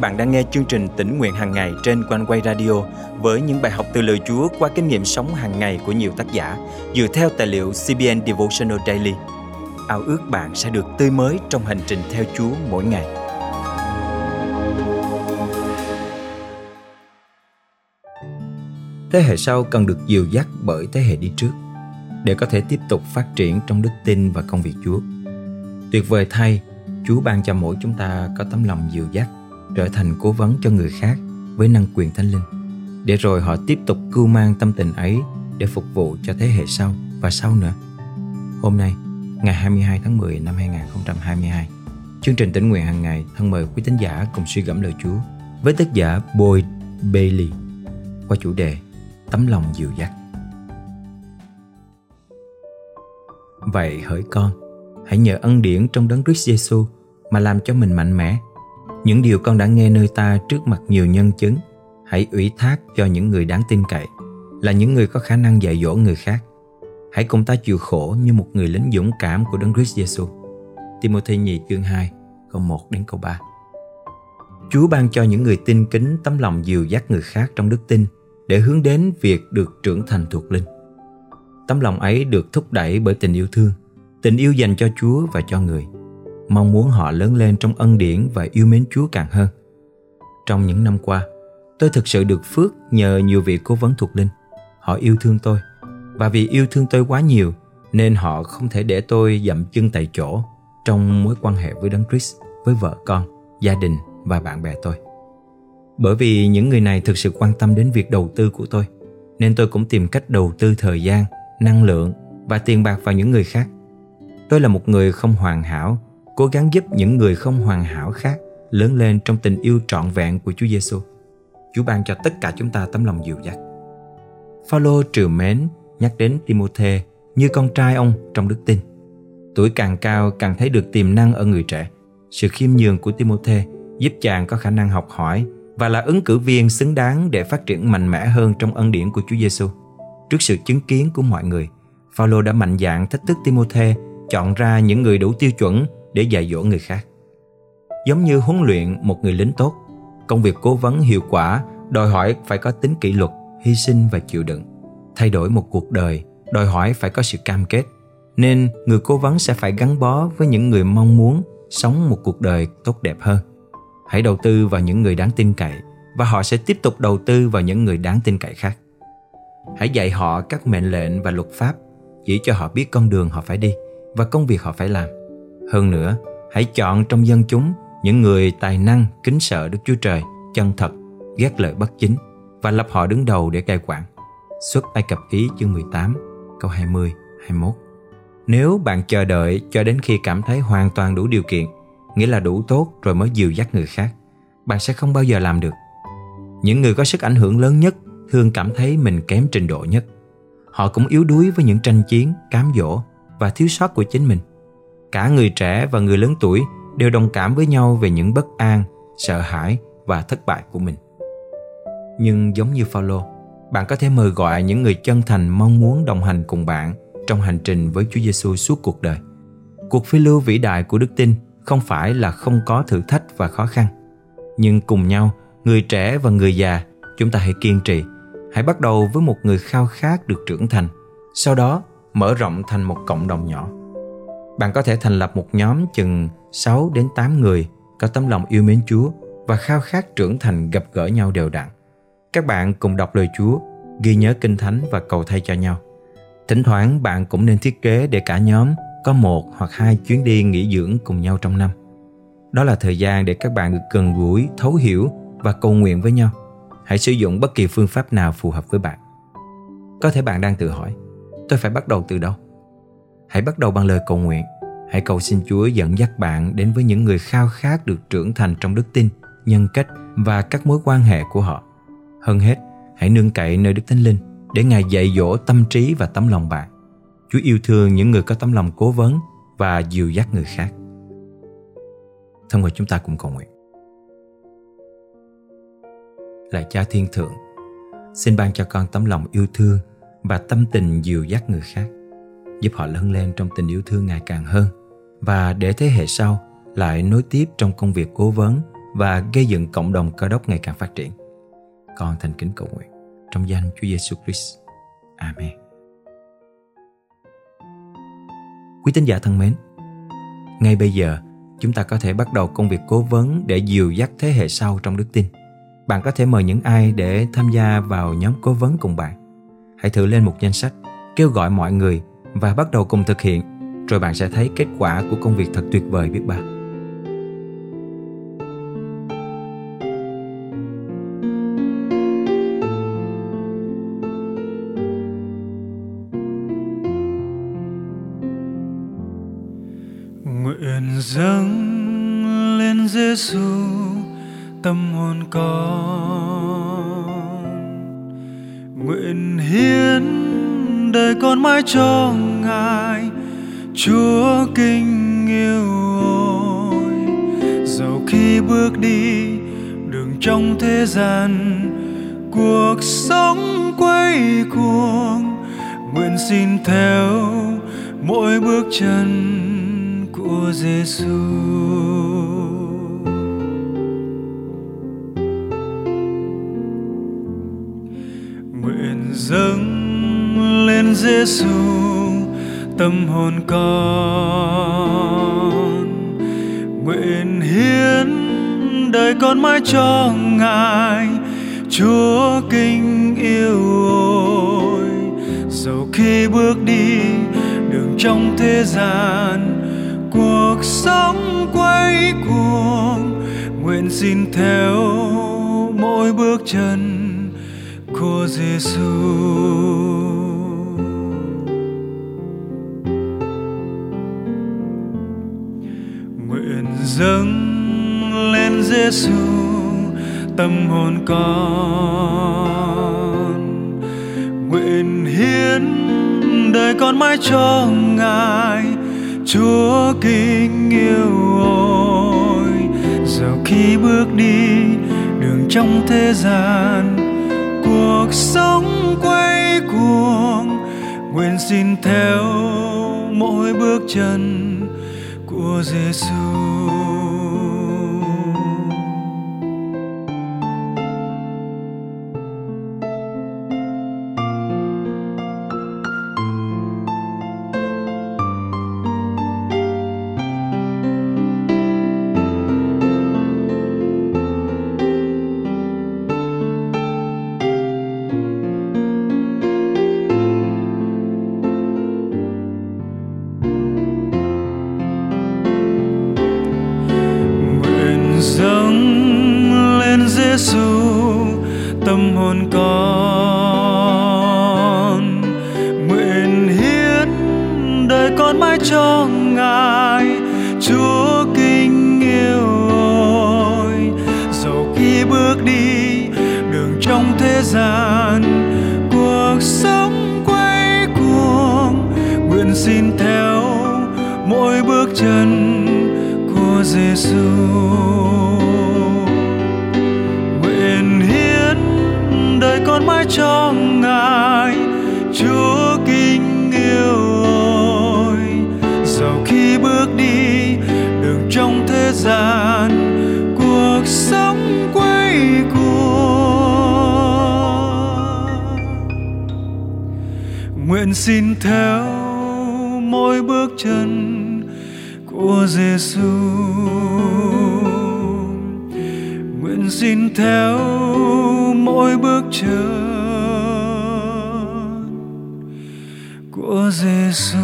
bạn đang nghe chương trình tỉnh nguyện hàng ngày trên quanh quay radio với những bài học từ lời Chúa qua kinh nghiệm sống hàng ngày của nhiều tác giả dựa theo tài liệu CBN Devotional Daily. Ao ước bạn sẽ được tươi mới trong hành trình theo Chúa mỗi ngày. Thế hệ sau cần được dìu dắt bởi thế hệ đi trước để có thể tiếp tục phát triển trong đức tin và công việc Chúa. Tuyệt vời thay, Chúa ban cho mỗi chúng ta có tấm lòng dìu dắt trở thành cố vấn cho người khác với năng quyền thánh linh để rồi họ tiếp tục cưu mang tâm tình ấy để phục vụ cho thế hệ sau và sau nữa. Hôm nay, ngày 22 tháng 10 năm 2022, chương trình tỉnh nguyện hàng ngày thân mời quý tín giả cùng suy gẫm lời Chúa với tác giả Boyd Bailey qua chủ đề Tấm lòng dịu dắt. Vậy hỡi con, hãy nhờ ân điển trong đấng Christ Jesus mà làm cho mình mạnh mẽ những điều con đã nghe nơi ta trước mặt nhiều nhân chứng hãy ủy thác cho những người đáng tin cậy là những người có khả năng dạy dỗ người khác. Hãy cùng ta chịu khổ như một người lính dũng cảm của đấng Christ Jesus Timothy nhì chương 2 câu 1 đến câu 3 Chúa ban cho những người tin kính tấm lòng dìu dắt người khác trong đức tin để hướng đến việc được trưởng thành thuộc linh. Tấm lòng ấy được thúc đẩy bởi tình yêu thương, tình yêu dành cho Chúa và cho người – mong muốn họ lớn lên trong ân điển và yêu mến Chúa càng hơn. Trong những năm qua, tôi thực sự được phước nhờ nhiều vị cố vấn thuộc linh. Họ yêu thương tôi và vì yêu thương tôi quá nhiều nên họ không thể để tôi dậm chân tại chỗ trong mối quan hệ với Đấng Christ, với vợ con, gia đình và bạn bè tôi. Bởi vì những người này thực sự quan tâm đến việc đầu tư của tôi, nên tôi cũng tìm cách đầu tư thời gian, năng lượng và tiền bạc vào những người khác. Tôi là một người không hoàn hảo cố gắng giúp những người không hoàn hảo khác lớn lên trong tình yêu trọn vẹn của Chúa Giêsu. Chúa ban cho tất cả chúng ta tấm lòng dịu dắt. Phaolô trừ mến nhắc đến Timôthê như con trai ông trong đức tin. Tuổi càng cao càng thấy được tiềm năng ở người trẻ. Sự khiêm nhường của Timôthê giúp chàng có khả năng học hỏi và là ứng cử viên xứng đáng để phát triển mạnh mẽ hơn trong ân điển của Chúa Giêsu. Trước sự chứng kiến của mọi người, Phaolô đã mạnh dạn thách thức Timôthê chọn ra những người đủ tiêu chuẩn để dạy dỗ người khác. Giống như huấn luyện một người lính tốt, công việc cố vấn hiệu quả đòi hỏi phải có tính kỷ luật, hy sinh và chịu đựng. Thay đổi một cuộc đời đòi hỏi phải có sự cam kết, nên người cố vấn sẽ phải gắn bó với những người mong muốn sống một cuộc đời tốt đẹp hơn. Hãy đầu tư vào những người đáng tin cậy và họ sẽ tiếp tục đầu tư vào những người đáng tin cậy khác. Hãy dạy họ các mệnh lệnh và luật pháp, chỉ cho họ biết con đường họ phải đi và công việc họ phải làm. Hơn nữa, hãy chọn trong dân chúng những người tài năng, kính sợ Đức Chúa Trời, chân thật, ghét lời bất chính và lập họ đứng đầu để cai quản. Xuất Ai Cập ký chương 18, câu 20, 21. Nếu bạn chờ đợi cho đến khi cảm thấy hoàn toàn đủ điều kiện, nghĩa là đủ tốt rồi mới dìu dắt người khác, bạn sẽ không bao giờ làm được. Những người có sức ảnh hưởng lớn nhất thường cảm thấy mình kém trình độ nhất. Họ cũng yếu đuối với những tranh chiến, cám dỗ và thiếu sót của chính mình cả người trẻ và người lớn tuổi đều đồng cảm với nhau về những bất an sợ hãi và thất bại của mình nhưng giống như Phaolô, bạn có thể mời gọi những người chân thành mong muốn đồng hành cùng bạn trong hành trình với Chúa Giêsu suốt cuộc đời. Cuộc phiêu lưu vĩ đại của đức tin không phải là không có thử thách và khó khăn, nhưng cùng nhau, người trẻ và người già, chúng ta hãy kiên trì, hãy bắt đầu với một người khao khát được trưởng thành, sau đó mở rộng thành một cộng đồng nhỏ. Bạn có thể thành lập một nhóm chừng 6 đến 8 người có tấm lòng yêu mến Chúa và khao khát trưởng thành gặp gỡ nhau đều đặn. Các bạn cùng đọc lời Chúa, ghi nhớ kinh thánh và cầu thay cho nhau. Thỉnh thoảng bạn cũng nên thiết kế để cả nhóm có một hoặc hai chuyến đi nghỉ dưỡng cùng nhau trong năm. Đó là thời gian để các bạn được gần gũi, thấu hiểu và cầu nguyện với nhau. Hãy sử dụng bất kỳ phương pháp nào phù hợp với bạn. Có thể bạn đang tự hỏi, tôi phải bắt đầu từ đâu? Hãy bắt đầu bằng lời cầu nguyện. Hãy cầu xin Chúa dẫn dắt bạn đến với những người khao khát được trưởng thành trong đức tin, nhân cách và các mối quan hệ của họ. Hơn hết, hãy nương cậy nơi Đức Thánh Linh để Ngài dạy dỗ tâm trí và tấm lòng bạn. Chúa yêu thương những người có tấm lòng cố vấn và dìu dắt người khác. Thân mời chúng ta cùng cầu nguyện. Lạy Cha Thiên Thượng, xin ban cho con tấm lòng yêu thương và tâm tình dìu dắt người khác giúp họ lớn lên trong tình yêu thương ngày càng hơn và để thế hệ sau lại nối tiếp trong công việc cố vấn và gây dựng cộng đồng cơ đốc ngày càng phát triển. Con thành kính cầu nguyện trong danh Chúa Giêsu Christ. Amen. Quý tín giả thân mến, ngay bây giờ chúng ta có thể bắt đầu công việc cố vấn để dìu dắt thế hệ sau trong đức tin. Bạn có thể mời những ai để tham gia vào nhóm cố vấn cùng bạn. Hãy thử lên một danh sách, kêu gọi mọi người và bắt đầu cùng thực hiện, rồi bạn sẽ thấy kết quả của công việc thật tuyệt vời, biết bao. nguyện dâng lên Giêsu tâm hồn con nguyện hiến đời con mãi cho ngài chúa kinh yêu ôi. Dẫu khi bước đi, đường trong thế gian, cuộc sống quay cuồng. Nguyện xin theo mỗi bước chân của Giêsu. Nguyện dâng lên Giêsu tâm hồn con. Nguyện hiến đời con mãi cho Ngài, Chúa kinh yêu ôi. Dẫu khi bước đi đường trong thế gian cuộc sống quay cuồng nguyện xin theo mỗi bước chân của Giêsu dâng lên Giêsu tâm hồn con. Nguyện hiến đời con mãi cho ngài, Chúa kính yêu ôi. Dẫu khi bước đi đường trong thế gian, cuộc sống quay cuồng. Nguyện xin theo mỗi bước chân của Giêsu tâm hồn con. Nguyện hiến đời con mãi cho ngài, chúa kinh yêu ơi dẫu khi bước đi, đường trong thế gian, cuộc sống quay cuồng. Nguyện xin theo mỗi bước chân của Giêsu. Mãi cho ngài. Chúa kính yêu ơi, dẫu khi bước đi đường trong thế gian cuộc sống quay cuồng. nguyện xin theo mỗi bước chân của Giêsu nguyện xin theo mỗi bước chân của Giêsu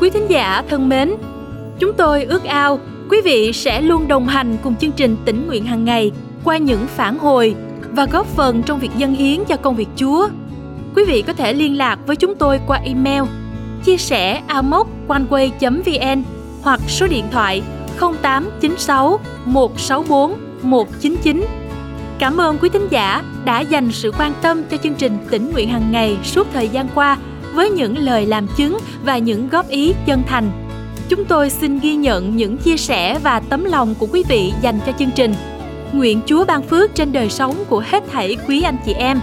Quý thính giả thân mến, chúng tôi ước ao quý vị sẽ luôn đồng hành cùng chương trình tỉnh nguyện hàng ngày qua những phản hồi và góp phần trong việc dân hiến cho công việc Chúa. Quý vị có thể liên lạc với chúng tôi qua email, chia sẻ amoconeway.vn hoặc số điện thoại 0896 164 199. Cảm ơn quý thính giả đã dành sự quan tâm cho chương trình tỉnh nguyện hàng ngày suốt thời gian qua với những lời làm chứng và những góp ý chân thành. Chúng tôi xin ghi nhận những chia sẻ và tấm lòng của quý vị dành cho chương trình. Nguyện Chúa ban phước trên đời sống của hết thảy quý anh chị em.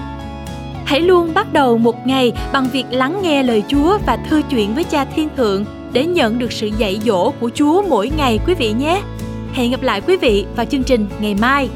Hãy luôn bắt đầu một ngày bằng việc lắng nghe lời Chúa và thư chuyện với Cha Thiên Thượng để nhận được sự dạy dỗ của Chúa mỗi ngày quý vị nhé. Hẹn gặp lại quý vị vào chương trình ngày mai.